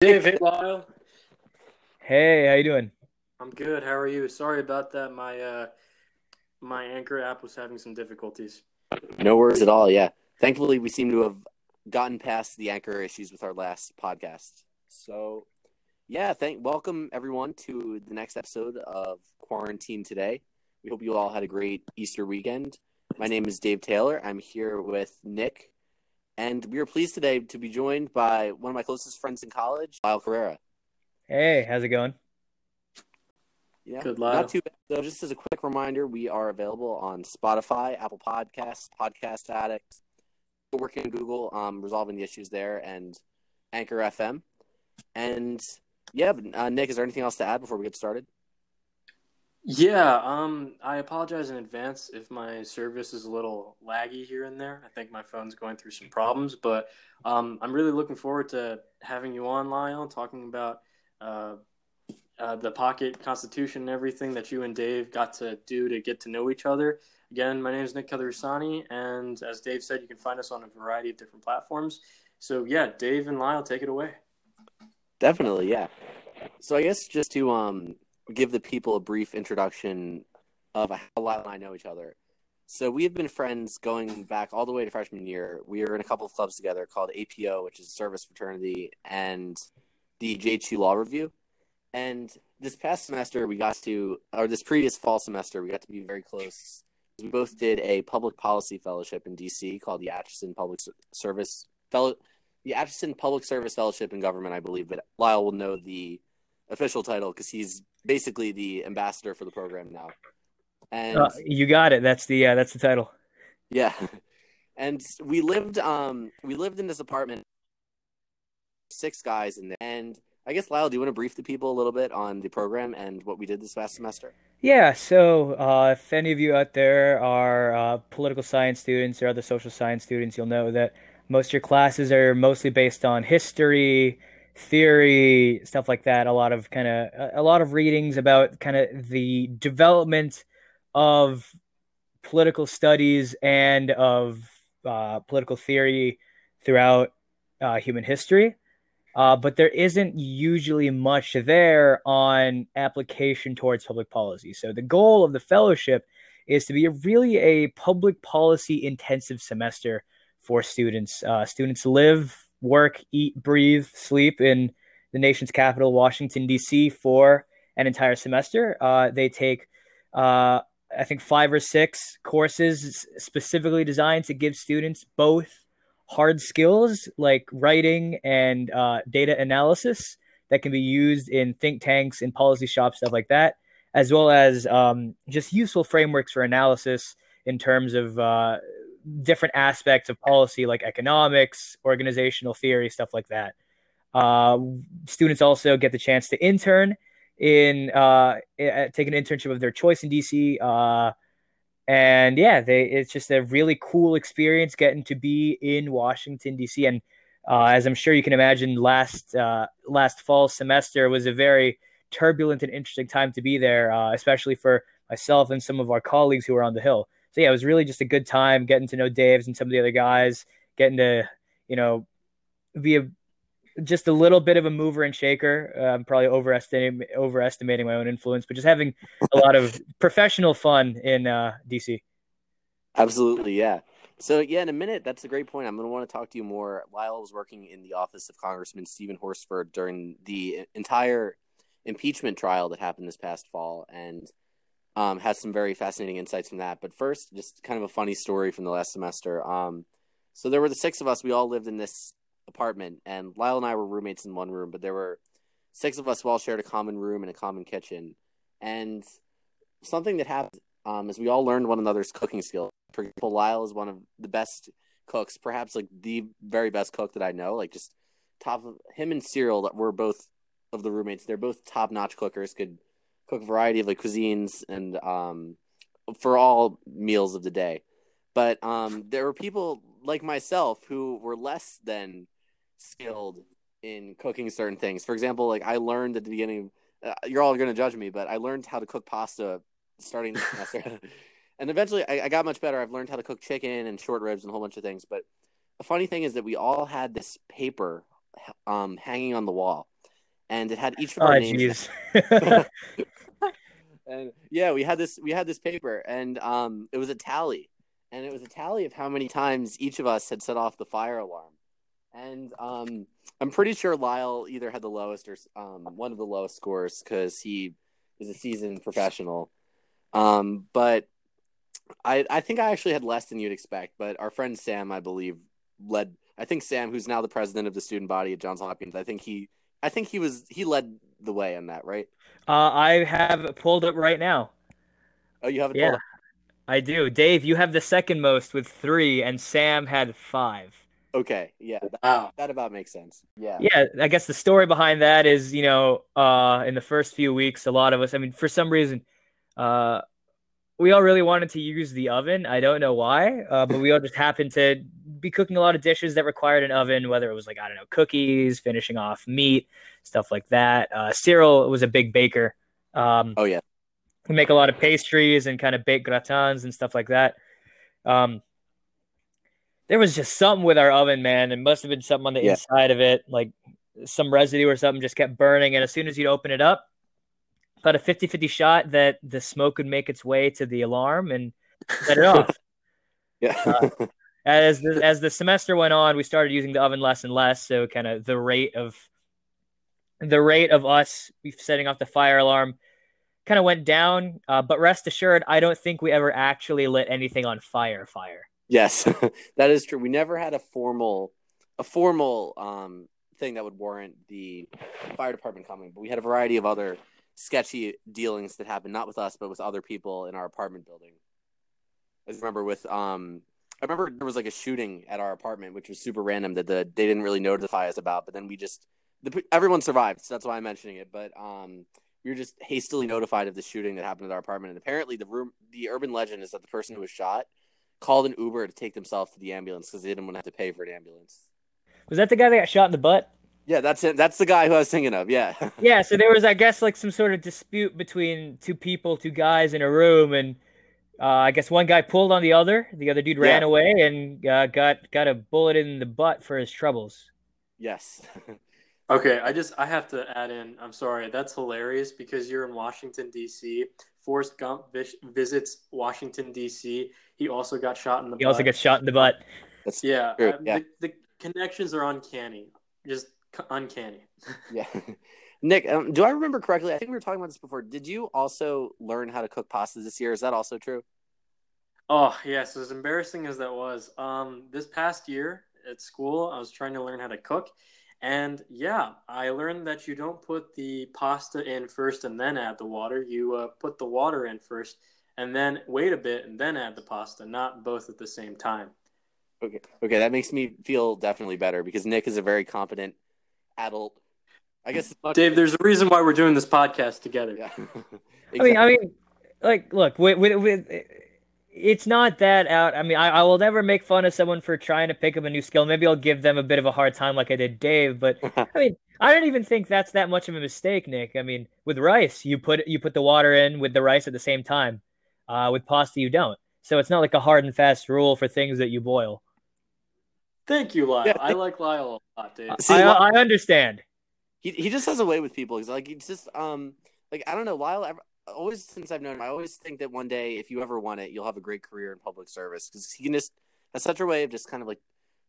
Dave, hey Lyle. Hey, how you doing? I'm good. How are you? Sorry about that. My uh my Anchor app was having some difficulties. No worries at all. Yeah. Thankfully, we seem to have gotten past the anchor issues with our last podcast. So, yeah, thank welcome everyone to the next episode of Quarantine Today. We hope you all had a great Easter weekend. My name is Dave Taylor. I'm here with Nick, and we are pleased today to be joined by one of my closest friends in college, Lyle Carrera. Hey, how's it going? Yeah, Good, luck. not too bad. So, just as a quick reminder, we are available on Spotify, Apple Podcasts, Podcast Addict. We're working on Google, um, resolving the issues there, and Anchor FM. And yeah, but, uh, Nick, is there anything else to add before we get started? Yeah, um I apologize in advance if my service is a little laggy here and there. I think my phone's going through some problems, but um I'm really looking forward to having you on, Lyle, talking about uh uh, the pocket constitution and everything that you and Dave got to do to get to know each other. Again, my name is Nick Kadarusani, and as Dave said, you can find us on a variety of different platforms. So, yeah, Dave and Lyle, take it away. Definitely, yeah. So I guess just to um give the people a brief introduction of how Lyle and I know each other. So we have been friends going back all the way to freshman year. We were in a couple of clubs together called APO, which is Service Fraternity, and the J2 Law Review. And this past semester, we got to, or this previous fall semester, we got to be very close. We both did a public policy fellowship in DC called the Aitchison Public Service Fellow, the Aitchison Public Service Fellowship in Government, I believe. But Lyle will know the official title because he's basically the ambassador for the program now. And Uh, you got it. That's the uh, that's the title. yeah, and we lived um we lived in this apartment, six guys in there, and I guess Lyle, do you want to brief the people a little bit on the program and what we did this past semester? Yeah. So, uh, if any of you out there are uh, political science students or other social science students, you'll know that most of your classes are mostly based on history, theory, stuff like that. A lot of kind of a lot of readings about kind of the development of political studies and of uh, political theory throughout uh, human history. Uh, but there isn't usually much there on application towards public policy. So the goal of the fellowship is to be a, really a public policy intensive semester for students. Uh, students live, work, eat, breathe, sleep in the nation's capital, Washington, D.C., for an entire semester. Uh, they take, uh, I think, five or six courses specifically designed to give students both hard skills like writing and uh, data analysis that can be used in think tanks and policy shops, stuff like that, as well as um, just useful frameworks for analysis in terms of uh, different aspects of policy like economics, organizational theory, stuff like that. Uh, students also get the chance to intern in uh, take an internship of their choice in DC. Uh, and yeah, they it's just a really cool experience getting to be in Washington D.C. And uh, as I'm sure you can imagine, last uh, last fall semester was a very turbulent and interesting time to be there, uh, especially for myself and some of our colleagues who were on the Hill. So yeah, it was really just a good time getting to know Dave's and some of the other guys, getting to you know be a just a little bit of a mover and shaker. Uh, I'm probably overestimating overestimating my own influence, but just having a lot of professional fun in uh, DC. Absolutely, yeah. So yeah, in a minute, that's a great point. I'm going to want to talk to you more. Lyle was working in the office of Congressman Steven Horsford during the entire impeachment trial that happened this past fall, and um, has some very fascinating insights from that. But first, just kind of a funny story from the last semester. Um, so there were the six of us. We all lived in this apartment, and Lyle and I were roommates in one room, but there were six of us who all shared a common room and a common kitchen. And something that happened um, is we all learned one another's cooking skills. For example, Lyle is one of the best cooks, perhaps like the very best cook that I know. Like just top of him and Cyril that were both of the roommates. They're both top notch cookers. Could cook a variety of like cuisines and um, for all meals of the day. But um, there were people like myself who were less than skilled in cooking certain things. For example, like I learned at the beginning. Uh, you're all going to judge me, but I learned how to cook pasta starting this semester. and eventually I, I, got much better. I've learned how to cook chicken and short ribs and a whole bunch of things. But the funny thing is that we all had this paper um, hanging on the wall, and it had each of Oh, our names. and yeah, we had this we had this paper, and um, it was a tally, and it was a tally of how many times each of us had set off the fire alarm, and um, I'm pretty sure Lyle either had the lowest or um, one of the lowest scores because he is a seasoned professional, um, but I I think I actually had less than you'd expect, but our friend Sam, I believe, led. I think Sam, who's now the president of the student body at Johns Hopkins, I think he I think he was he led the way on that, right? uh, I have it pulled up right now. Oh, you have it. Yeah, pulled up? I do. Dave, you have the second most with three, and Sam had five. Okay. Yeah. That, Wow. that about makes sense. Yeah. Yeah, I guess the story behind that is, you know, uh, in the first few weeks, a lot of us, I mean, for some reason, uh, we all really wanted to use the oven. I don't know why, uh, but we all just happened to be cooking a lot of dishes that required an oven, whether it was like, I don't know, cookies, finishing off meat, stuff like that. Uh, Cyril was a big baker. Um, Oh yeah. we make a lot of pastries and kind of baked gratins and stuff like that. Um, there was just something with our oven, man. It must have been something on the Yeah. inside of it, like some residue or something just kept burning. And as soon as you'd open it up, about a 50 50 shot that the smoke would make its way to the alarm and set it off. Yeah. as the, as the semester went on, we started using the oven less and less. So kind of the rate of the rate of us setting off the fire alarm kind of went down. Uh, but rest assured, I don't think we ever actually lit anything on fire. Fire. yes, that is true. We never had a formal a formal um thing that would warrant the fire department coming, but we had a variety of other sketchy dealings that happened not with us but with other people in our apartment building. I remember with um I remember there was like a shooting at our apartment which was super random that the they didn't really notify us about, but then we just the, everyone survived, so that's why I'm mentioning it. But um we were just hastily notified of the shooting that happened at our apartment, and apparently the room the urban legend is that the person who was shot called an Uber to take themselves to the ambulance because they didn't want to have to pay for an ambulance. Was that the guy that got shot in the butt? Yeah, that's it. That's the guy who I was thinking of. Yeah. Yeah. So there was, I guess, like some sort of dispute between two people, two guys in a room, and uh, I guess one guy pulled on the other. The other dude ran Yeah. away and uh, got got a bullet in the butt for his troubles. yes. Okay, I just I have to add in. I'm sorry, that's hilarious because you're in Washington D.C. Forrest Gump vis- visits Washington D.C. He also got shot in the. Butt. He also gets shot in the butt. That's Yeah, True, uh, yeah. The, the connections are uncanny, just c- uncanny. yeah. Nick, um, do I remember correctly? I think we were talking about this before. Did you also learn how to cook pasta this year? Is that also true? Oh yes, as embarrassing as that was, um, this past year at school, I was trying to learn how to cook, and yeah, I learned that you don't put the pasta in first and then add the water. You uh, put the water in first, and then wait a bit and then add the pasta, not both at the same time. Okay. Okay, that makes me feel definitely better because Nick is a very competent adult. I guess. Dave, there's a reason why we're doing this podcast together. Yeah. I mean, I mean, like, look, with, with, with it's not that out. I mean, I, I will never make fun of someone for trying to pick up a new skill. Maybe I'll give them a bit of a hard time, like I did Dave. But I mean, I don't even think that's that much of a mistake, Nick. I mean, with rice, you put you put the water in with the rice at the same time. Uh, with pasta, you don't. So it's not like a hard and fast rule for things that you boil. Thank you, Lyle. Yeah, I like Lyle a lot, Dave. See, I, Lyle- I understand. he he just has a way with people. He's like he's just um like I don't know Lyle. Ever, always since I've known him, I always think that one day if you ever want it, you'll have a great career in public service because he can just has such a way of just kind of like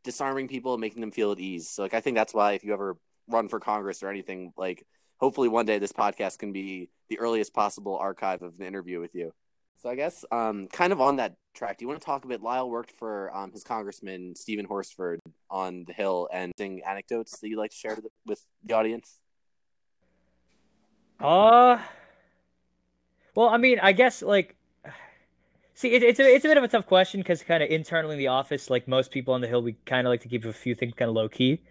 disarming people and making them feel at ease. So like I think that's why if you ever run for Congress or anything, like hopefully one day this podcast can be the earliest possible archive of an interview with you. So I guess um kind of on that track, do you want to talk a bit? Lyle worked for um his congressman Steven Horsford on the Hill and sing anecdotes that you'd like to share to the, with the audience. Uh well, I mean, I guess like see, it, it's a it's a bit of a tough question because kind of internally in the office, like most people on the hill, we kind of like to keep a few things kind of low key.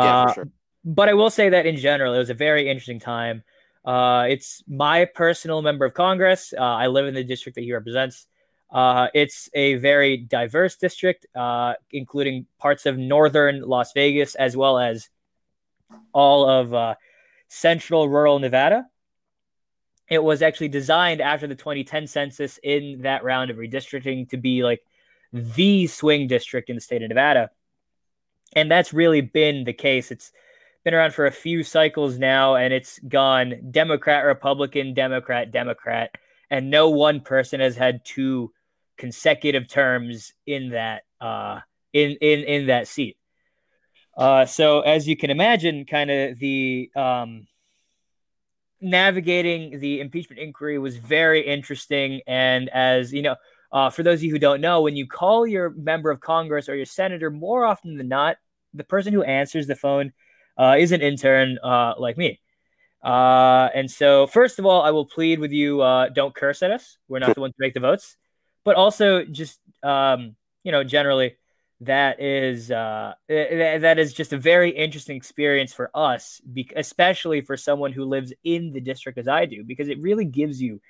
Yeah, Uh, for sure. but I will say that in general, it was a very interesting time. Uh, it's my personal member of Congress. Uh, I live in the district that he represents. Uh, it's a very diverse district, uh, including parts of northern Las Vegas as well as all of uh, central rural Nevada. It was actually designed after the 2010 census in that round of redistricting to be like the swing district in the state of Nevada. And that's really been the case. It's been around for a few cycles now, and it's gone Democrat, Republican, Democrat, Democrat, and no one person has had two consecutive terms in that uh, in in in that seat. Uh, so as you can imagine, kind of the um, navigating the impeachment inquiry was very interesting, and as you know. Uh, for those of you who don't know, when you call your member of Congress or your senator, more often than not, the person who answers the phone uh, is an intern uh, like me. Uh, and so, first of all, I will plead with you: uh, don't curse at us. We're not the ones to make the votes. But also, just um, you know, generally, that is uh, that is just a very interesting experience for us, especially for someone who lives in the district as I do, because it really gives you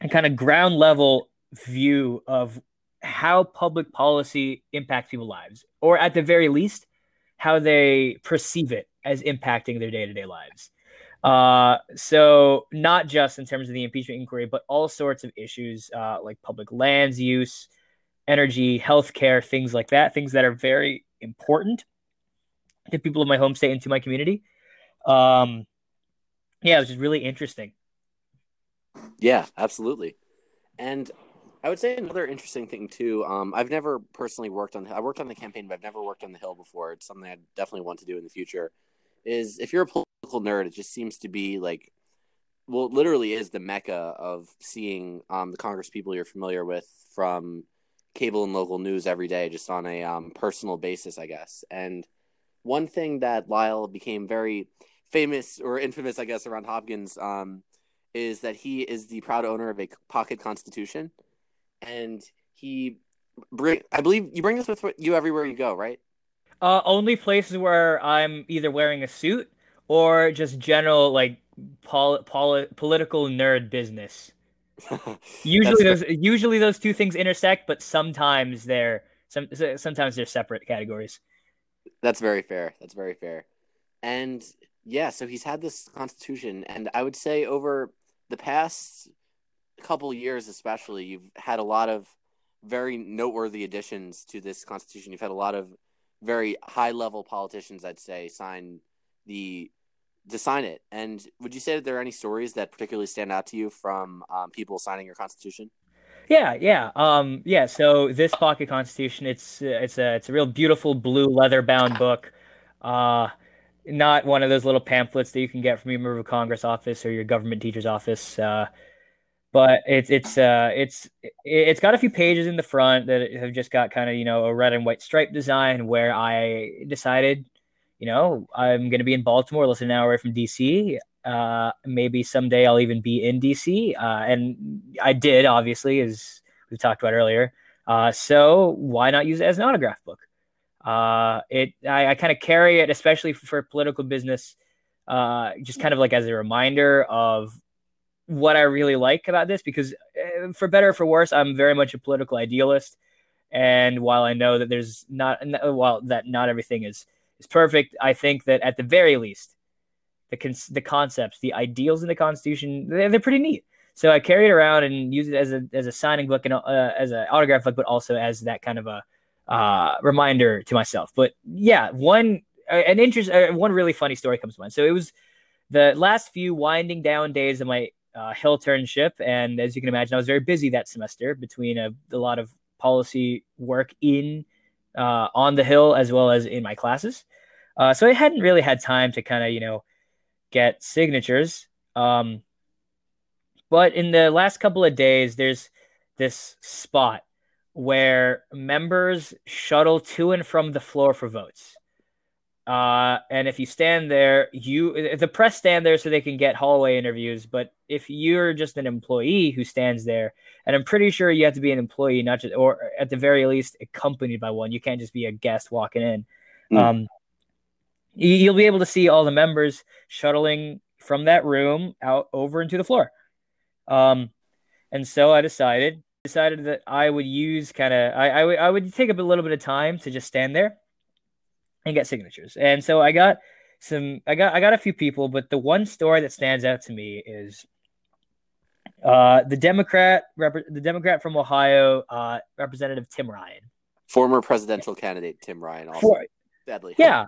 a kind of ground level view of how public policy impacts people's lives, or at the very least, how they perceive it as impacting their day to day lives. Uh, so not just in terms of the impeachment inquiry, but all sorts of issues uh, like public lands use, energy, healthcare, things like that, things that are very important to people of my home state and to my community. Um, yeah, it was just really interesting. Yeah, absolutely. And I would say another interesting thing too. Um, I've never personally worked on. I worked on the campaign, but I've never worked on the Hill before. It's something I definitely want to do in the future. Is if you're a political nerd, it just seems to be like, well, it literally is the mecca of seeing um, the Congress people you're familiar with from cable and local news every day, just on a um, personal basis, I guess. And one thing that Lyle became very famous or infamous, I guess, around Hopkins um, is that he is the proud owner of a pocket constitution and he bring. I believe you bring this with you everywhere you go, right? Uh, only places where I'm either wearing a suit or just general like pol-, pol- political nerd business. usually those usually those two things intersect, but sometimes they're some sometimes they're separate categories. That's very fair. That's very fair. And yeah, so he's had this constitution, and I would say over the past couple years, especially, you've had a lot of very noteworthy additions to this constitution. You've had a lot of very high level politicians, I'd say, sign the to sign it. And would you say that there are any stories that particularly stand out to you from um, people signing your constitution? Yeah, yeah, um, yeah. So this pocket constitution, it's it's a it's a real beautiful blue leather bound book. Uh, not one of those little pamphlets that you can get from your member of Congress office or your government teacher's office. Uh, but it's it's uh it's it's got a few pages in the front that have just got kind of you know a red and white stripe design where I decided, you know, I'm gonna be in Baltimore, less than an hour away from DC. Uh, maybe someday I'll even be in DC, uh, and I did obviously as we talked about earlier. Uh, so why not use it as an autograph book? Uh, it I, I kind of carry it, especially for, for political business, uh, just kind of like as a reminder of what I really like about this because, uh, for better or for worse, I'm very much a political idealist. And while I know that there's not, while that not everything is is perfect, I think that at the very least, the con- the concepts, the ideals in the Constitution, they're, they're pretty neat. So I carry it around and use it as a as a signing book and uh, as an autograph book, but also as that kind of a uh, reminder to myself. But yeah, one an interest, uh, one really funny story comes to mind. So it was the last few winding down days of my uh, Hill turnship, and as you can imagine, I was very busy that semester between a, a lot of policy work in uh, on the Hill as well as in my classes. Uh, so I hadn't really had time to kind of you know get signatures. Um, but in the last couple of days, there's this spot where members shuttle to and from the floor for votes. Uh, and if you stand there, you the press stand there so they can get hallway interviews. But if you're just an employee who stands there, and I'm pretty sure you have to be an employee, not just or at the very least accompanied by one. You can't just be a guest walking in. Mm. Um, you'll be able to see all the members shuttling from that room out over into the floor. Um, and so I decided decided that I would use kind of I, I, I would take up a little bit of time to just stand there and get signatures. And so I got some I got I got a few people, but the one story that stands out to me is uh, the Democrat rep- the Democrat from Ohio, uh, Representative Tim Ryan. Former presidential candidate Tim Ryan also. For, Deadly. Yeah.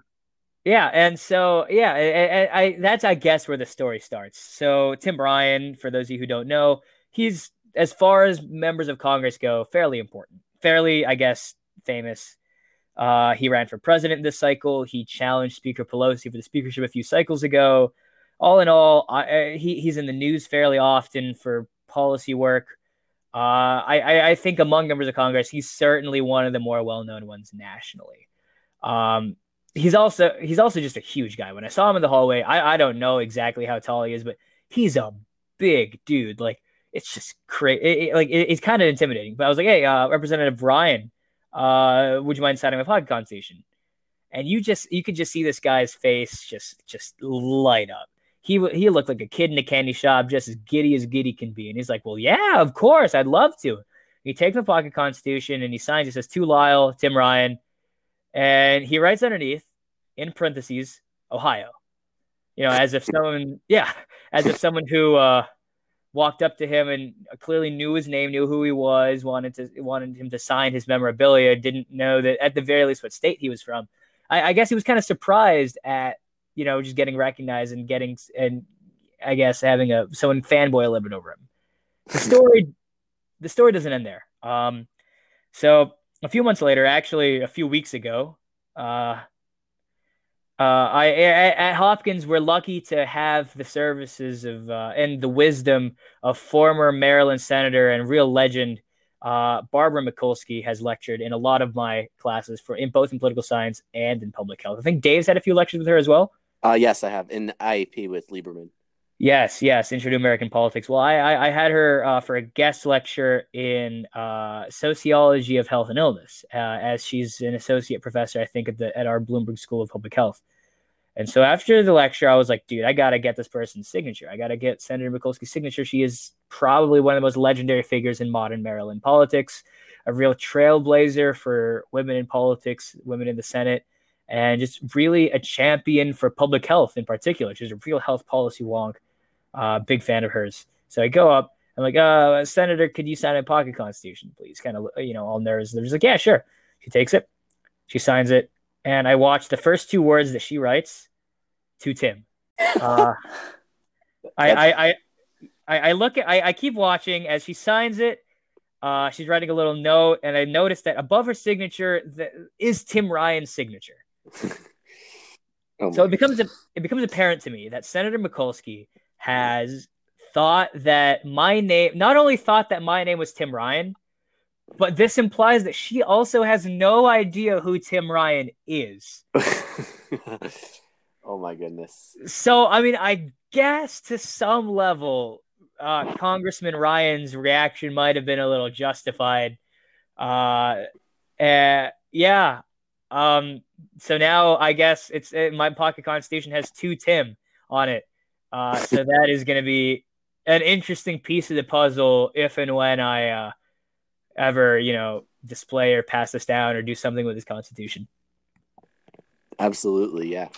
Yeah, and so yeah, I, I, that's I guess where the story starts. So Tim Ryan, for those of you who don't know, he's as far as members of Congress go, fairly important, fairly I guess famous. Uh, he ran for president this cycle. He challenged Speaker Pelosi for the speakership a few cycles ago. All in all, I, he, he's in the news fairly often for policy work. Uh, I, I, think among members of Congress, he's certainly one of the more well-known ones nationally. Um, he's also he's also just a huge guy. When I saw him in the hallway, I, I don't know exactly how tall he is, but he's a big dude. Like it's just crazy. It, it, like it, it's kind of intimidating. But I was like, hey, uh, Representative Ryan, uh, would you mind signing my pocket constitution? And you just you could just see this guy's face just just light up. He he looked like a kid in a candy shop, just as giddy as giddy can be. And he's like, well, yeah, of course, I'd love to. He takes the pocket constitution and he signs. He says to Lyle, Tim Ryan, and he writes underneath in parentheses Ohio. You know, as if someone, yeah, as if someone who uh, walked up to him and clearly knew his name, knew who he was, wanted to wanted him to sign his memorabilia, didn't know that at the very least what state he was from. I, I guess he was kind of surprised at you know just getting recognized and getting and I guess having a someone fanboy living over him. The story, the story doesn't end there. Um, so a few months later, actually a few weeks ago, uh, uh, I at, Hopkins we're lucky to have the services of uh, and the wisdom of former Maryland senator and real legend uh, Barbara Mikulski has lectured in a lot of my classes for in both in political science and in public health. I think Dave's had a few lectures with her as well. Uh, yes, I have in IAP with Lieberman. Yes, yes, Intro to American Politics. Well, I I, I had her uh, for a guest lecture in uh, sociology of health and illness, uh, as she's an associate professor, I think, at the at our Bloomberg School of Public Health. And so after the lecture, I was like, dude, I gotta get this person's signature. I gotta get Senator Mikulski's signature. She is probably one of the most legendary figures in modern Maryland politics, a real trailblazer for women in politics, women in the Senate, and just really a champion for public health in particular. She's a real health policy wonk. Uh, big fan of hers. So I go up. I'm like, uh, Senator, could you sign a pocket constitution, please? Kind of, you know, all nervous. There's like, yeah, sure. She takes it. She signs it and I watch the first two words that she writes to Tim. Uh, I, I, I, I, look at, I, I keep watching as she signs it. Uh, she's writing a little note, and I noticed that above her signature is Tim Ryan's signature. oh so it becomes a, it becomes apparent to me that Senator Mikulski has thought that my name, not only thought that my name was Tim Ryan, but this implies that she also has no idea who Tim Ryan is. oh my goodness. So, I mean, I guess to some level, uh, Congressman Ryan's reaction might have been a little justified. Uh, uh yeah. Um, so now I guess it's it, my pocket constitution has two Tim on it. Uh, so that is going to be an interesting piece of the puzzle if and when I uh, ever, you know, display or pass this down or do something with his constitution. Absolutely, yeah.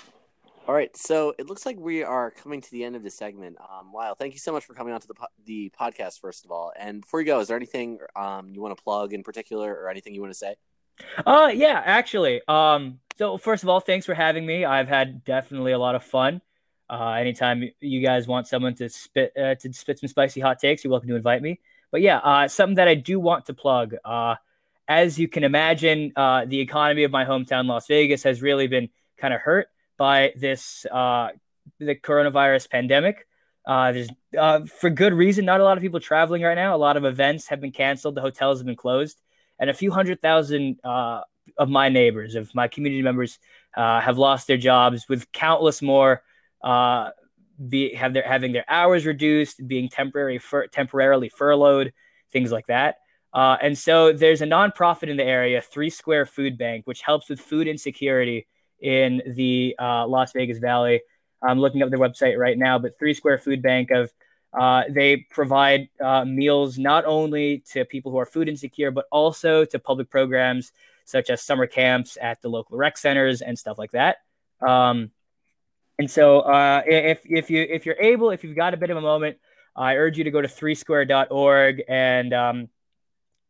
All right, so it looks like we are coming to the end of the segment. Um, Lyle, thank you so much for coming on to the po- the podcast. First of all, and before you go, is there anything um, you want to plug in particular, or anything you want to say? Uh, yeah, actually. Um, so first of all, thanks for having me. I've had definitely a lot of fun. Uh, anytime you guys want someone to spit uh, to spit some spicy hot takes, you're welcome to invite me. But yeah, uh, something that I do want to plug. Uh, as you can imagine, uh, the economy of my hometown, Las Vegas, has really been kind of hurt by this uh, the coronavirus pandemic. There's for good reason. Not a lot of people traveling right now. A lot of events have been canceled. The hotels have been closed, and a few hundred thousand of my neighbors, of my community members, have lost their jobs. With countless more be have their having their hours reduced, being temporary fur, temporarily furloughed, things like that. Uh, and so there's a nonprofit in the area, Three Square Food Bank, which helps with food insecurity in the uh, Las Vegas Valley. I'm looking up their website right now, but Three Square Food Bank of uh, they provide uh, meals not only to people who are food insecure, but also to public programs such as summer camps at the local rec centers and stuff like that. Um, and so, uh, if if you if you're able, if you've got a bit of a moment, I urge you to go to threesquare.org and um,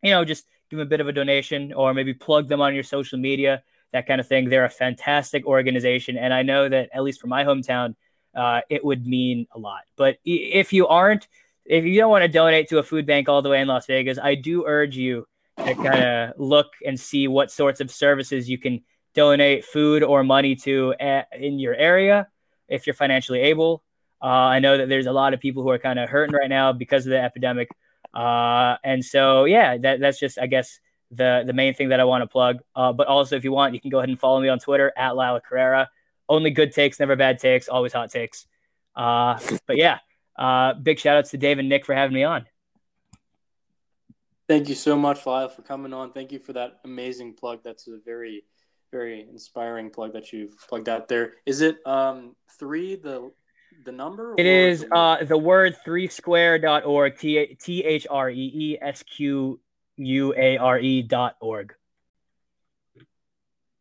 you know just give them a bit of a donation or maybe plug them on your social media. that kind of thing. They're a fantastic organization, and I know that at least for my hometown, uh, it would mean a lot. But if you aren't, if you don't want to donate to a food bank all the way in Las Vegas, I do urge you to kind of look and see what sorts of services you can donate food or money to at, in your area if you're financially able. Uh, I know that there's a lot of people who are kind of hurting right now because of the epidemic. Uh, and so, yeah, that, that's just, I guess, the the main thing that I want to plug. Uh, but also, if you want, you can go ahead and follow me on Twitter at Lila Carrera. Only good takes, never bad takes, always hot takes. Uh, but yeah, uh, big shout outs to Dave and Nick for having me on. Thank you so much, Lyle, for coming on. Thank you for that amazing plug. That's a very, very inspiring plug that you've plugged out there. Is it um, three the the number? It is the, uh, the word three square.org, T H R E E S Q U A R E dot org.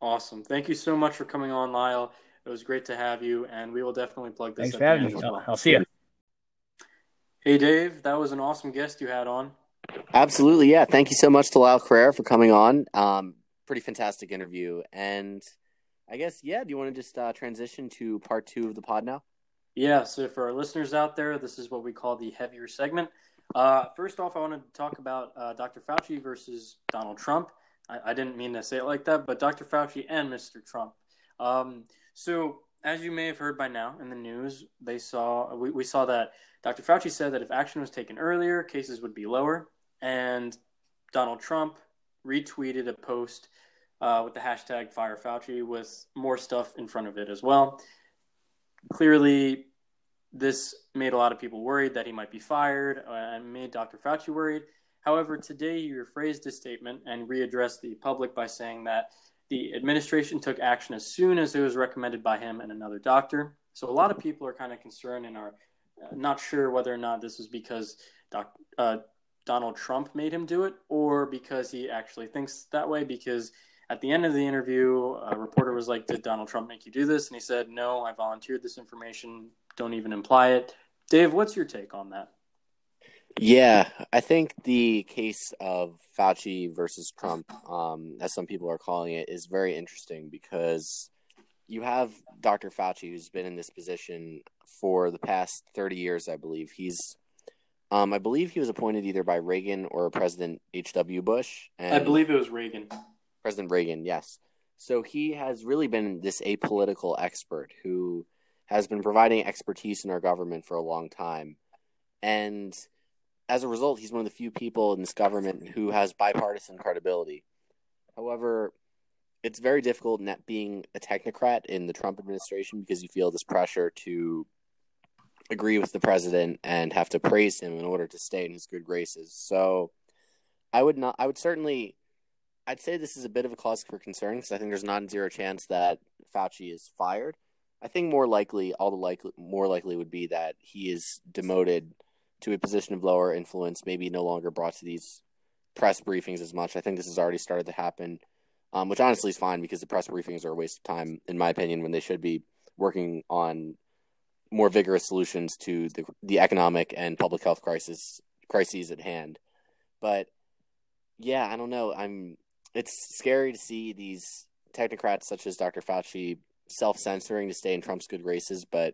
Awesome. Thank you so much for coming on, Lyle. It was great to have you, and we will definitely plug this. Thanks for having me. Well. I'll see you. Hey, Dave, that was an awesome guest you had on. Absolutely, yeah. Thank you so much to Lyle Carrera for coming on. Um, pretty fantastic interview, and I guess yeah. Do you want to just uh, transition to part two of the pod now? Yeah. So for our listeners out there, this is what we call the heavier segment. Uh, first off, I want to talk about uh, Dr. Fauci versus Donald Trump. I, I, didn't mean to say it like that, but Dr. Fauci and Mr. Trump. Um, so, as you may have heard by now in the news, they saw we, we saw that Dr. Fauci said that if action was taken earlier, cases would be lower, and Donald Trump retweeted a post uh, with the hashtag Fire Fauci with more stuff in front of it as well. Clearly, this made a lot of people worried that he might be fired uh, and made Dr. Fauci worried. However, today he rephrased his statement and readdressed the public by saying that the administration took action as soon as it was recommended by him and another doctor. So a lot of people are kind of concerned and are uh, not sure whether or not this is because doc, uh, Donald Trump made him do it or because he actually thinks that way. Because at the end of the interview, a reporter was like, Did Donald Trump make you do this? And he said, No, I volunteered this information don't even imply it. Dave, what's your take on that? Yeah, I think the case of Fauci versus Trump, um, as some people are calling it, is very interesting because you have Dr. Fauci, who's been in this position for the past 30 years, I believe. He's, um, I believe he was appointed either by Reagan or President H.W. Bush. I believe it was Reagan. President Reagan, yes. So he has really been this apolitical expert who has been providing expertise in our government for a long time. And as a result, he's one of the few people in this government who has bipartisan credibility. However, it's very difficult not being a technocrat in the Trump administration because you feel this pressure to agree with the president and have to praise him in order to stay in his good graces. So I would not I would certainly I'd say this is a bit of a cause for concern because I think there's not a zero chance that Fauci is fired. I think more likely, all the likely, more likely would be that he is demoted to a position of lower influence, maybe no longer brought to these press briefings as much. I think this has already started to happen, um, which honestly is fine because the press briefings are a waste of time, in my opinion, when they should be working on more vigorous solutions to the the economic and public health crisis crises at hand. But yeah, I don't know. I'm. It's scary to see these technocrats such as Dr. Fauci self censoring to stay in Trump's good graces, but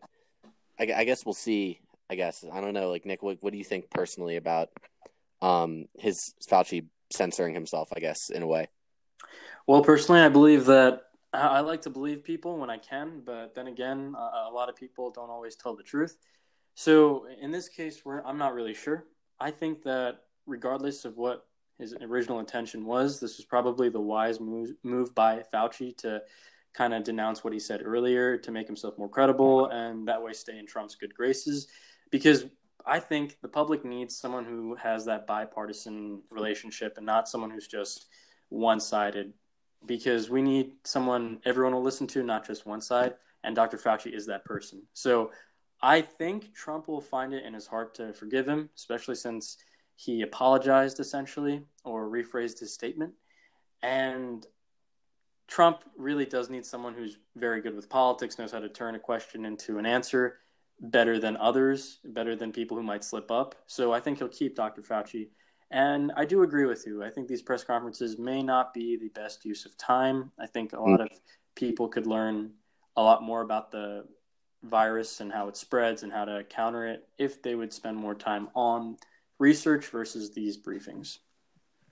I, I, guess we'll see. I guess I don't know. Like Nick, what, what do you think personally about um, his Fauci censoring himself? I guess in a way. Well, personally, I believe that I like to believe people when I can, but then again, a lot of people don't always tell the truth. So in this case, I'm not really sure. I think that regardless of what his original intention was, this was probably the wise move, move by Fauci to kind of denounce what he said earlier to make himself more credible mm-hmm. and that way stay in Trump's good graces. Because I think the public needs someone who has that bipartisan relationship and not someone who's just one sided. Because we need someone everyone will listen to, not just one side. And Dr. Fauci is that person. So I think Trump will find it in his heart to forgive him, especially since he apologized essentially or rephrased his statement. And Trump really does need someone who's very good with politics, knows how to turn a question into an answer better than others, better than people who might slip up. So I think he'll keep Dr. Fauci. And I do agree with you. I think these press conferences may not be the best use of time. I think a lot of people could learn a lot more about the virus and how it spreads and how to counter it if they would spend more time on research versus these briefings.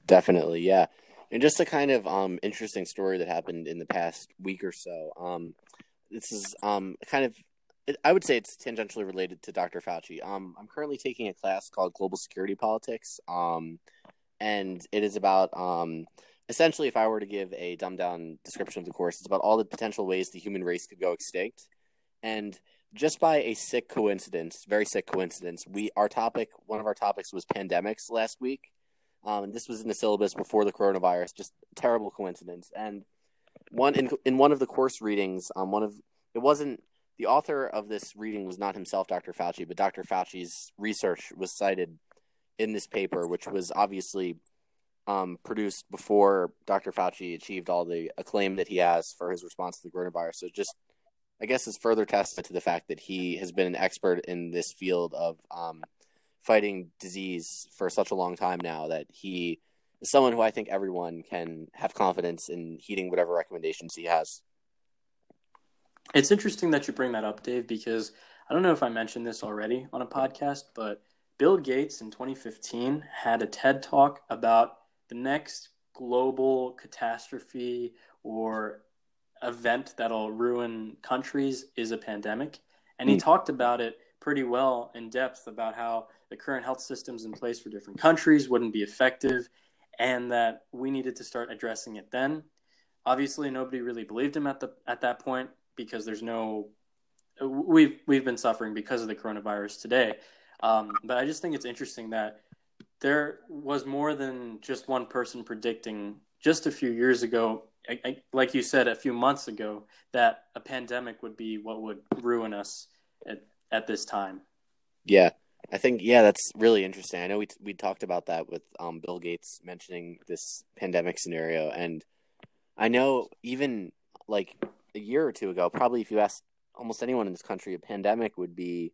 Definitely, yeah. And just a kind of um, interesting story that happened in the past week or so. Um, this is um, kind of, I would say it's tangentially related to Dr. Fauci. Um, I'm currently taking a class called Global Security Politics, um, and it is about um, essentially, if I were to give a dumbed down description of the course, it's about all the potential ways the human race could go extinct. And just by a sick coincidence, very sick coincidence, we our topic, one of our topics was pandemics last week. Um, and this was in the syllabus before the coronavirus. Just terrible coincidence. And one in in one of the course readings, um, one of it wasn't the author of this reading was not himself Dr. Fauci, but Dr. Fauci's research was cited in this paper, which was obviously um, produced before Dr. Fauci achieved all the acclaim that he has for his response to the coronavirus. So just I guess is further testament to the fact that he has been an expert in this field of um, fighting disease for such a long time now that he is someone who I think everyone can have confidence in heeding whatever recommendations he has. It's interesting that you bring that up, Dave, because I don't know if I mentioned this already on a podcast, but Bill Gates in 2015 had a TED talk about the next global catastrophe or event that'll ruin countries is a pandemic. And he mm. talked about it pretty well in depth about how the current health systems in place for different countries wouldn't be effective and that we needed to start addressing it then. Obviously, nobody really believed him at the at that point because there's no we've we've been suffering because of the coronavirus today. Um, but I just think it's interesting that there was more than just one person predicting just a few years ago I, I, like you said a few months ago, that a pandemic would be what would ruin us at, at this time. Yeah, I think yeah, that's really interesting. I know we we talked about that with um, Bill Gates mentioning this pandemic scenario, and I know even like a year or two ago, probably if you asked almost anyone in this country, a pandemic would be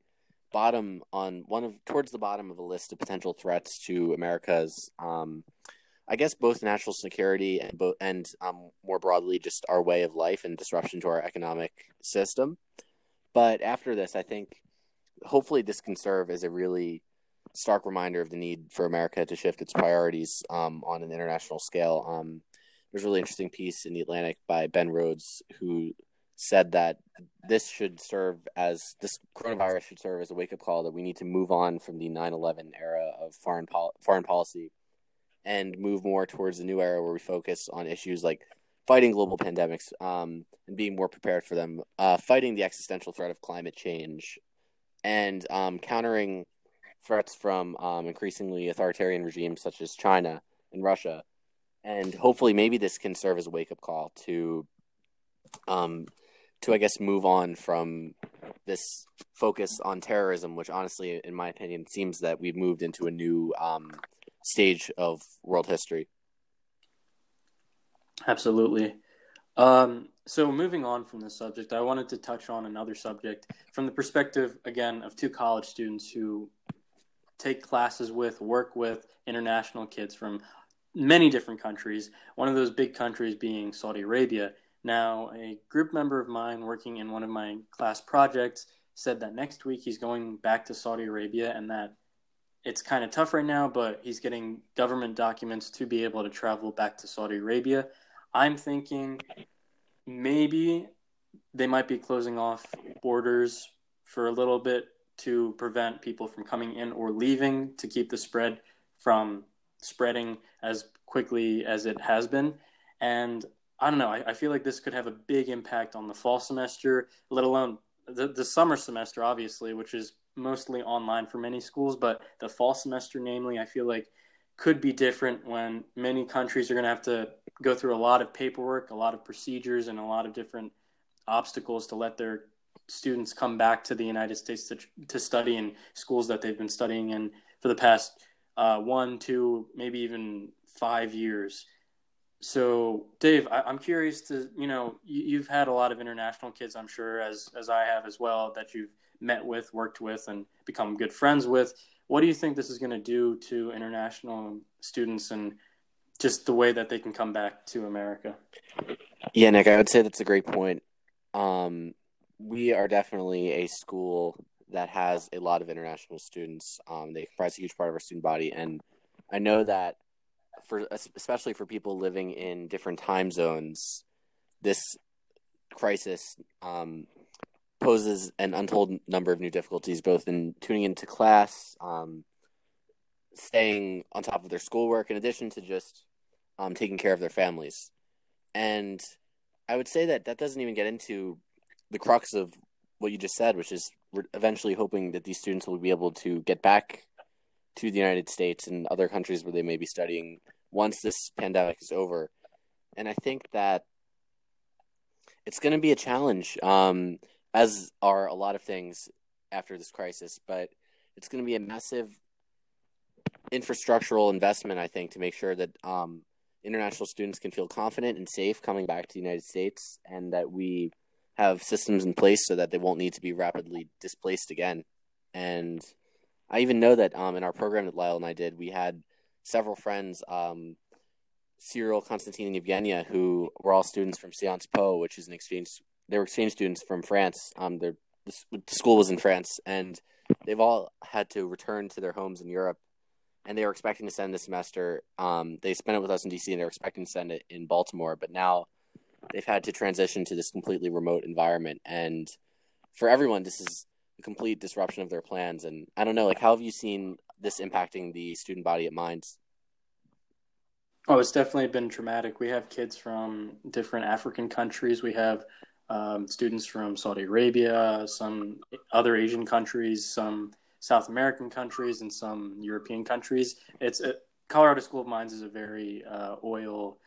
bottom on one of towards the bottom of a list of potential threats to America's um, I guess both national security and both and um, more broadly just our way of life and disruption to our economic system. But after this, I think hopefully this can serve as a really stark reminder of the need for America to shift its priorities um, on an international scale. Um, there's a really interesting piece in the Atlantic by Ben Rhodes who said that this should serve as this coronavirus should serve as a wake up call that we need to move on from the 9/11 era of foreign pol- foreign policy and move more towards a new era where we focus on issues like fighting global pandemics um, and being more prepared for them, uh, fighting the existential threat of climate change, and um, countering threats from um, increasingly authoritarian regimes such as China and Russia. And hopefully, maybe this can serve as a wake up call to, um, to I guess move on from this focus on terrorism, which honestly, in my opinion, seems that we've moved into a new um, stage of world history. Absolutely. Um, so, moving on from this subject, I wanted to touch on another subject from the perspective, again, of two college students who take classes with, work with international kids from many different countries. One of those big countries being Saudi Arabia. Now, a group member of mine working in one of my class projects said that next week he's going back to Saudi Arabia and that it's kind of tough right now, but he's getting government documents to be able to travel back to Saudi Arabia. I'm thinking maybe they might be closing off borders for a little bit to prevent people from coming in or leaving to keep the spread from spreading as quickly as it has been. And I don't know, I, I feel like this could have a big impact on the fall semester, let alone the, the summer semester, obviously, which is mostly online for many schools, but the fall semester, namely, I feel like could be different when many countries are going to have to go through a lot of paperwork, a lot of procedures, and a lot of different obstacles to let their students come back to the United States to, to study in schools that they've been studying in for the past uh, one, two, maybe even five years. So, Dave, I, am curious to you know you, have had a lot of international kids, I'm sure, as as I have as well, that you've met with, worked with, and become good friends with. what do you think this is going to do to international students and just the way that they can come back to America? Yeah, Nick, I would say that's a great point. Um, we are definitely a school that has a lot of international students. Um, they comprise a huge part of our student body, and I know that for especially for people living in different time zones, this crisis um, poses an untold number of new difficulties, both in tuning into class, um, staying on top of their schoolwork, in addition to just um, taking care of their families. And I would say that that doesn't even get into the crux of what you just said, which is we're eventually hoping that these students will be able to get back to the United States and other countries where they may be studying once this pandemic is over. And I think that it's going to be a challenge, um, as are a lot of things after this crisis, but it's going to be a massive infrastructural investment, I think, to make sure that um, international students can feel confident and safe coming back to the United States and that we have systems in place so that they won't need to be rapidly displaced again. And I even know that um, in our program that Lyle and I did, we had several friends, um, Cyril, Constantine, and Evgenia, who were all students from Sciences Po, which is an exchange. They were exchange students from France. Um, their the school was in France, and they've all had to return to their homes in Europe. And they were expecting to send this semester. Um, they spent it with us in DC, and they were expecting to send it in Baltimore. But now they've had to transition to this completely remote environment, and for everyone, this is a complete disruption of their plans. And I don't know, like, how have you seen this impacting the student body at Mines? Oh, it's definitely been traumatic. We have kids from different African countries. We have um, students from Saudi Arabia, some other Asian countries, some South American countries, and some European countries. It's a, Colorado School of Mines is a very uh, oil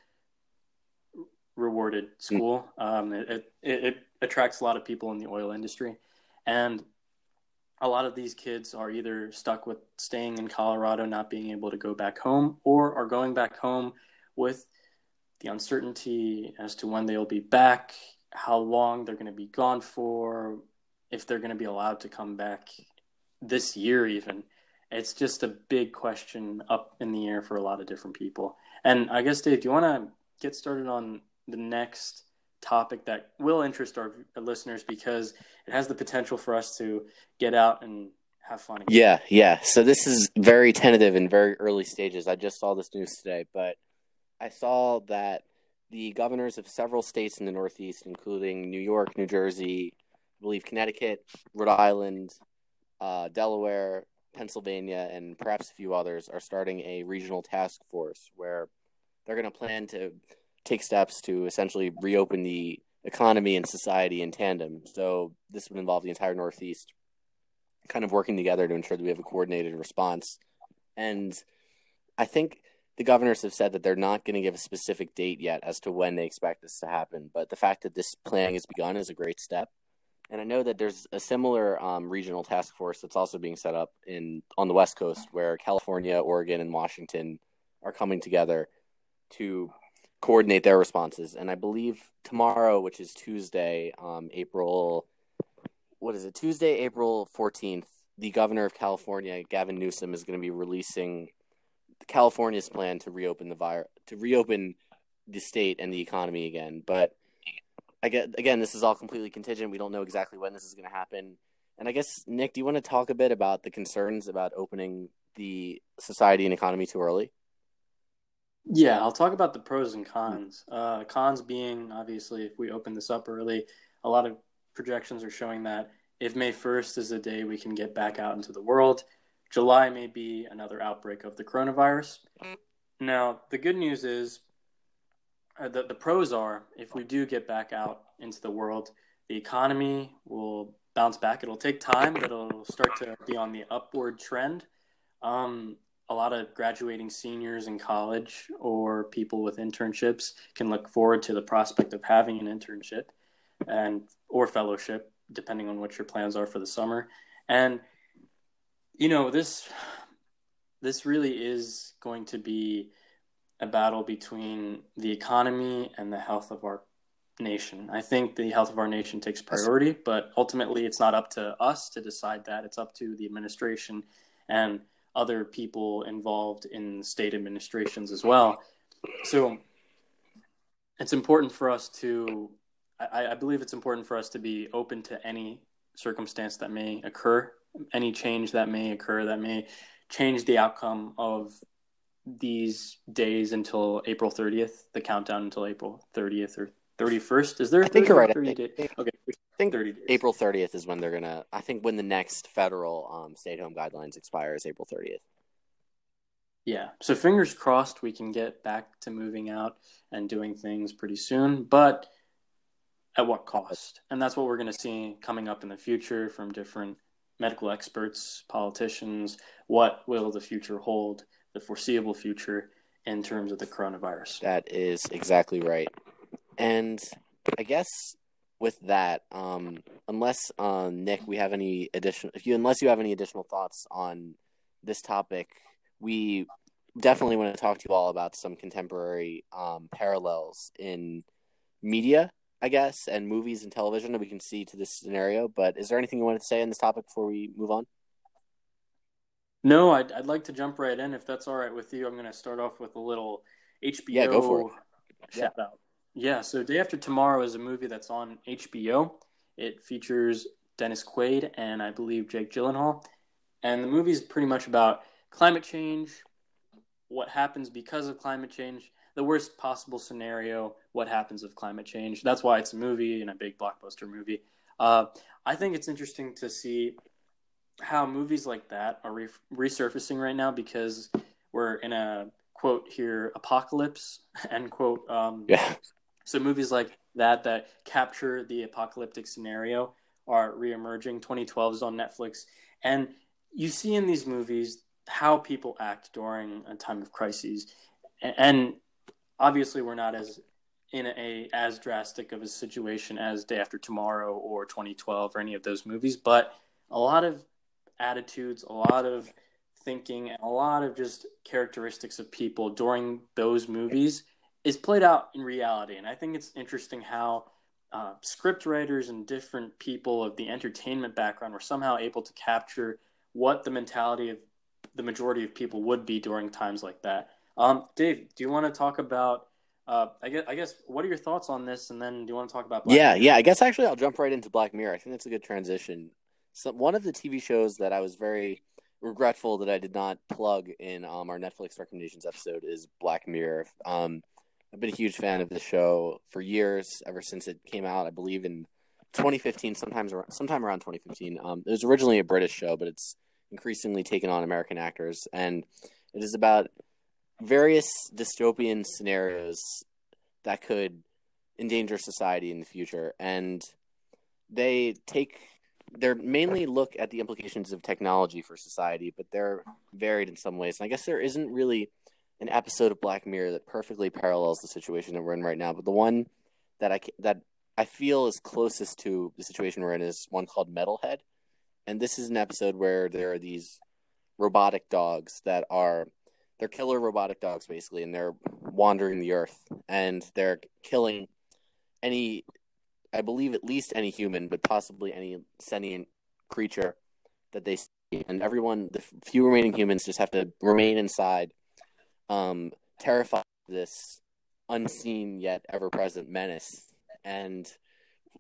rewarded school. Um, it, it, it attracts a lot of people in the oil industry, and a lot of these kids are either stuck with staying in Colorado, not being able to go back home, or are going back home with the uncertainty as to when they'll be back, how long they're going to be gone for, if they're going to be allowed to come back this year, even. It's just a big question up in the air for a lot of different people. And I guess, Dave, do you want to get started on the next topic that will interest our, listeners because it has the potential for us to get out and have fun. Again. Yeah, yeah. So this is very tentative and very early stages. I just saw this news today, but I saw that the governors of several states in the Northeast, including New York, New Jersey, I believe Connecticut, Rhode Island, uh, Delaware, Pennsylvania, and perhaps a few others, are starting a regional task force where they're going to plan to take steps to essentially reopen the economy and society in tandem. So this would involve the entire Northeast kind of working together to ensure that we have a coordinated response. And I think the governors have said that they're not going to give a specific date yet as to when they expect this to happen. But the fact that this planning has begun is a great step. And I know that there's a similar um, regional task force that's also being set up in on the West Coast, where California, Oregon, and Washington are coming together to coordinate their responses. And I believe tomorrow, which is Tuesday, um, April, what is it? Tuesday, April 14th, the governor of California, Gavin Newsom, is going to be releasing California's plan to reopen the virus, to reopen the state and the economy again. But I get, again, this is all completely contingent. We don't know exactly when this is going to happen. And I guess, Nick, do you want to talk a bit about the concerns about opening the society and economy too early? Yeah, I'll talk about the pros and cons. Uh, cons being obviously if we open this up early, a lot of projections are showing that if May 1st is the day we can get back out into the world, July may be another outbreak of the coronavirus. Now, the good news is uh, the, the pros are if we do get back out into the world, the economy will bounce back. It'll take time, but it'll start to be on the upward trend. Um, a lot of graduating seniors in college or people with internships can look forward to the prospect of having an internship and or fellowship depending on what your plans are for the summer and you know this this really is going to be a battle between the economy and the health of our nation. I think the health of our nation takes priority, but ultimately it's not up to us to decide that. It's up to the administration and other people involved in state administrations as well. So it's important for us to, I, I believe it's important for us to be open to any circumstance that may occur, any change that may occur that may change the outcome of these days until April 30th, the countdown until April 30th or 31st. Is there? I think you're right. 30 days? Okay, think 30 days. April 30th is when they're gonna. I think when the next federal um, stay-at-home guidelines expire is April 30th. Yeah. So fingers crossed we can get back to moving out and doing things pretty soon, but at what cost? And that's what we're going to see coming up in the future from different medical experts, politicians. What will the future hold? The foreseeable future in terms of the coronavirus. That is exactly right. And I guess with that, um, unless um, Nick, we have any additional, if you unless you have any additional thoughts on this topic, we definitely want to talk to you all about some contemporary um, parallels in media, I guess, and movies and television that we can see to this scenario. But is there anything you want to say on this topic before we move on? No, I'd, I'd like to jump right in if that's all right with you. I'm going to start off with a little HBO yeah, go for it. shout yeah. out. Yeah, so Day After Tomorrow is a movie that's on HBO. It features Dennis Quaid and I believe Jake Gyllenhaal. And the movie is pretty much about climate change, what happens because of climate change, the worst possible scenario, what happens of climate change. That's why it's a movie and a big blockbuster movie. Uh, I think it's interesting to see how movies like that are re- resurfacing right now because we're in a quote here apocalypse end quote. Um, yeah. So movies like that that capture the apocalyptic scenario are reemerging. 2012 is on Netflix, and you see in these movies how people act during a time of crises, and obviously we're not as in a as drastic of a situation as Day After Tomorrow or 2012 or any of those movies, but a lot of attitudes, a lot of thinking, and a lot of just characteristics of people during those movies is played out in reality. And I think it's interesting how uh, script writers and different people of the entertainment background were somehow able to capture what the mentality of the majority of people would be during times like that. Um, Dave, do you want to talk about? Uh, I guess, I guess. What are your thoughts on this? And then, do you want to talk about? Black yeah, Mirror? yeah. I guess actually, I'll jump right into Black Mirror. I think that's a good transition. So, one of the TV shows that I was very regretful that I did not plug in um, our Netflix recommendations episode is Black Mirror. Um, I've been a huge fan of the show for years, ever since it came out. I believe in 2015, sometimes around, sometime around 2015. Um, it was originally a British show, but it's increasingly taken on American actors, and it is about various dystopian scenarios that could endanger society in the future, and they take they're mainly look at the implications of technology for society, but they're varied in some ways. And I guess there isn't really an episode of Black Mirror that perfectly parallels the situation that we're in right now. But the one that I that I feel is closest to the situation we're in is one called Metalhead, and this is an episode where there are these robotic dogs that are they're killer robotic dogs basically, and they're wandering the earth and they're killing any I believe at least any human, but possibly any sentient creature that they see. And everyone, the few remaining humans, just have to remain inside, um, terrified this unseen yet ever present menace. And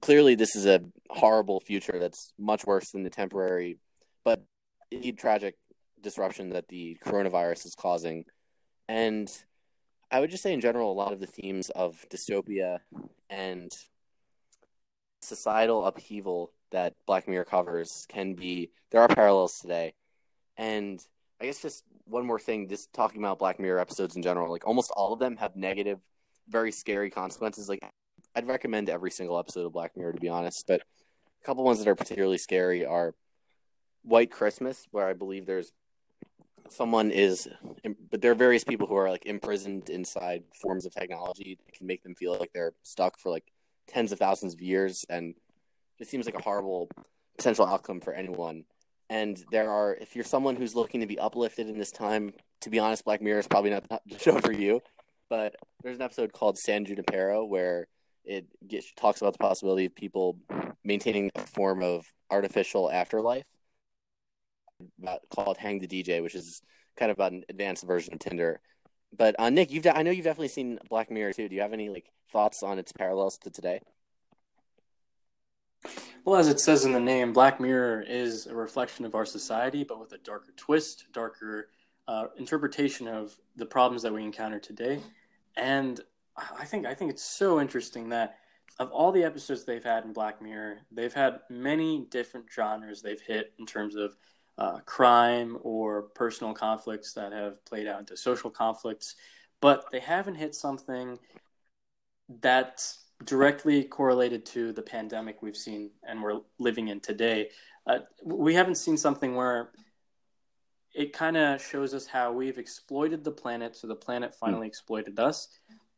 clearly, this is a horrible future that's much worse than the temporary, but indeed tragic disruption that the coronavirus is causing. And I would just say, in general, a lot of the themes of dystopia and societal upheaval that Black Mirror covers can be there are parallels today. And I guess just one more thing, just talking about Black Mirror episodes in general, like almost all of them have negative, very scary consequences. Like I'd recommend every single episode of Black Mirror to be honest, but a couple ones that are particularly scary are White Christmas, where I believe there's someone is but there are various people who are like imprisoned inside forms of technology that can make them feel like they're stuck for like tens of thousands of years, and it seems like a horrible potential outcome for anyone. And there are, if you're someone who's looking to be uplifted in this time, to be honest, Black Mirror is probably not the show for you. But there's an episode called San Junipero where it gets, talks about the possibility of people maintaining a form of artificial afterlife. about, called Hang the DJ, which is kind of an advanced version of Tinder. But uh, Nick, you've I know you've definitely seen Black Mirror too. Do you have any like thoughts on its parallels to today? Well, as it says in the name, Black Mirror is a reflection of our society, but with a darker twist, darker uh, interpretation of the problems that we encounter today. And I think I think it's so interesting that of all the episodes they've had in Black Mirror, they've had many different genres they've hit in terms of uh, crime or personal conflicts that have played out into social conflicts, but they haven't hit something that's directly correlated to the pandemic we've seen and we're living in today. Uh, we haven't seen something where it kind of shows us how we've exploited the planet, so the planet finally mm. exploited us.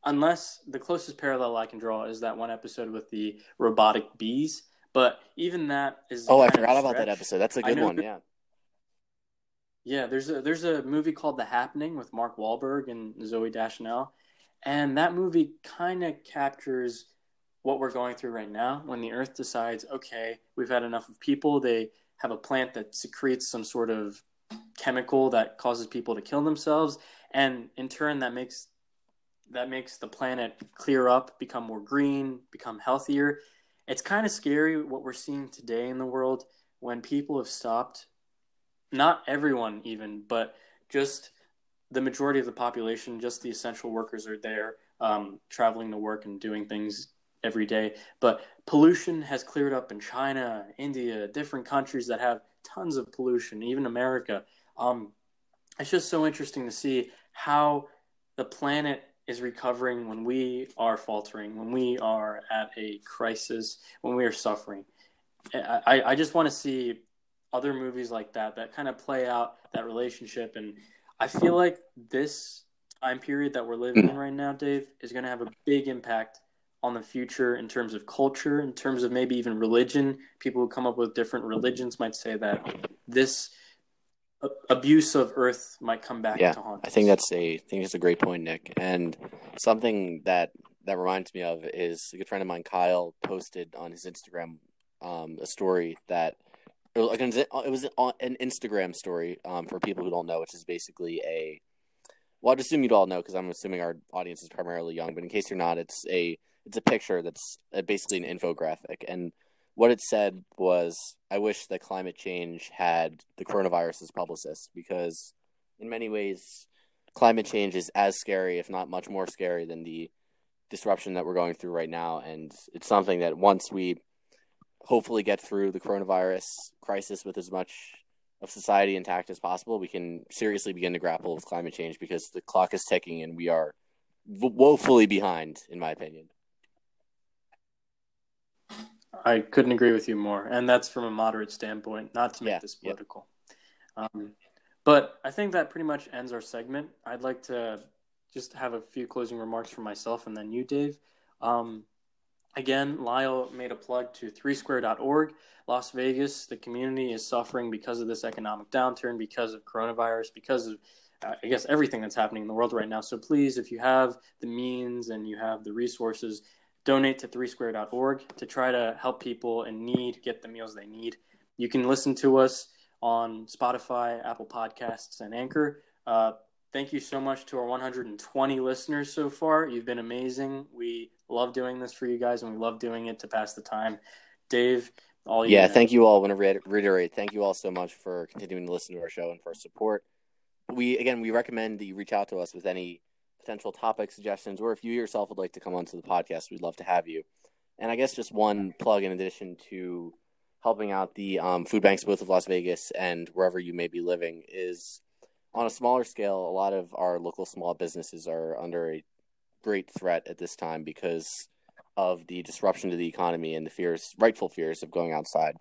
Unless the closest parallel I can draw is that one episode with the robotic bees, but even that is. Oh, I forgot about that episode. That's a good one. Yeah. Yeah, there's a there's a movie called The Happening with Mark Wahlberg and Zooey Deschanel, and that movie kind of captures what we're going through right now. When the Earth decides, okay, we've had enough of people, they have a plant that secretes some sort of chemical that causes people to kill themselves, and in turn, that makes that makes the planet clear up, become more green, become healthier. It's kind of scary what we're seeing today in the world when people have stopped. Not everyone, even, but just the majority of the population, just the essential workers are there, um, traveling to work and doing things every day. But pollution has cleared up in China, India, different countries that have tons of pollution, even America. Um, it's just so interesting to see how the planet is recovering when we are faltering, when we are at a crisis, when we are suffering. I, I just want to see other movies like that that kind of play out that relationship. And I feel like this time period that we're living in right now, Dave, is going to have a big impact on the future in terms of culture, in terms of maybe even religion. People who come up with different religions might say that this abuse of Earth might come back yeah, to haunt. I think that's a I think that's a great point, Nick. And something that that reminds me of is a good friend of mine, Kyle, posted on his Instagram um, a story that like it was an Instagram story um, for people who don't know, which is basically a well, I'd assume you'd all know because I'm assuming our audience is primarily young, but in case you're not, it's a it's a picture that's uh, basically an infographic, and what it said was, "I wish that climate change had the coronavirus as publicist because, in many ways, climate change is as scary, if not much more scary, than the disruption that we're going through right now, and it's something that once we hopefully get through the coronavirus crisis with as much of society intact as possible, we can seriously begin to grapple with climate change because the clock is ticking and we are woefully behind, in my opinion. I couldn't agree with you more, and that's from a moderate standpoint, not to make yeah, this political. Yeah. Um, but I think that pretty much ends our segment. I'd like to just have a few closing remarks for myself and then you, Dave. Um, again, Lyle made a plug to threesquare.org. Las Vegas, the community is suffering because of this economic downturn, because of coronavirus, because of uh, I guess everything that's happening in the world right now. So please, if you have the means and you have the resources, donate to threesquare.org to try to help people in need get the meals they need. You can listen to us on Spotify, Apple Podcasts, and Anchor. Uh, thank you so much to our 120 listeners so far. You've been amazing. We love doing this for you guys, and we love doing it to pass the time. Dave, all you. Yeah, know. thank you all. I want to reiterate, thank you all so much for continuing to listen to our show and for support. We again, we recommend that you reach out to us with any potential topic suggestions, or if you yourself would like to come onto the podcast, we'd love to have you. And I guess just one plug in addition to helping out the um, food banks both of Las Vegas and wherever you may be living is on a smaller scale. A lot of our local small businesses are under a great threat at this time because of the disruption to the economy and the fears, rightful fears of going outside.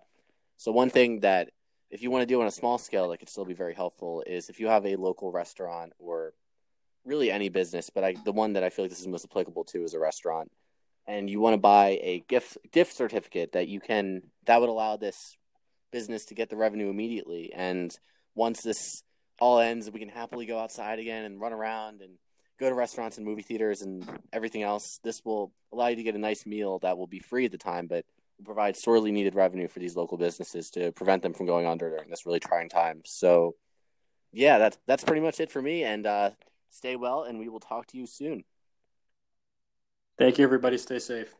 So one thing that if you want to do on a small scale that could still be very helpful is if you have a local restaurant or really any business, but I the one that I feel like this is most applicable to is a restaurant. And you want to buy a gift gift certificate that you can that would allow this business to get the revenue immediately. And once this all ends, we can happily go outside again and run around and go to restaurants and movie theaters and everything else. This will allow you to get a nice meal that will be free at the time, but provide sorely needed revenue for these local businesses to prevent them from going under during this really trying time. So, yeah, that's that's pretty much it for me. And uh, stay well, and we will talk to you soon. Thank you, everybody. Stay safe.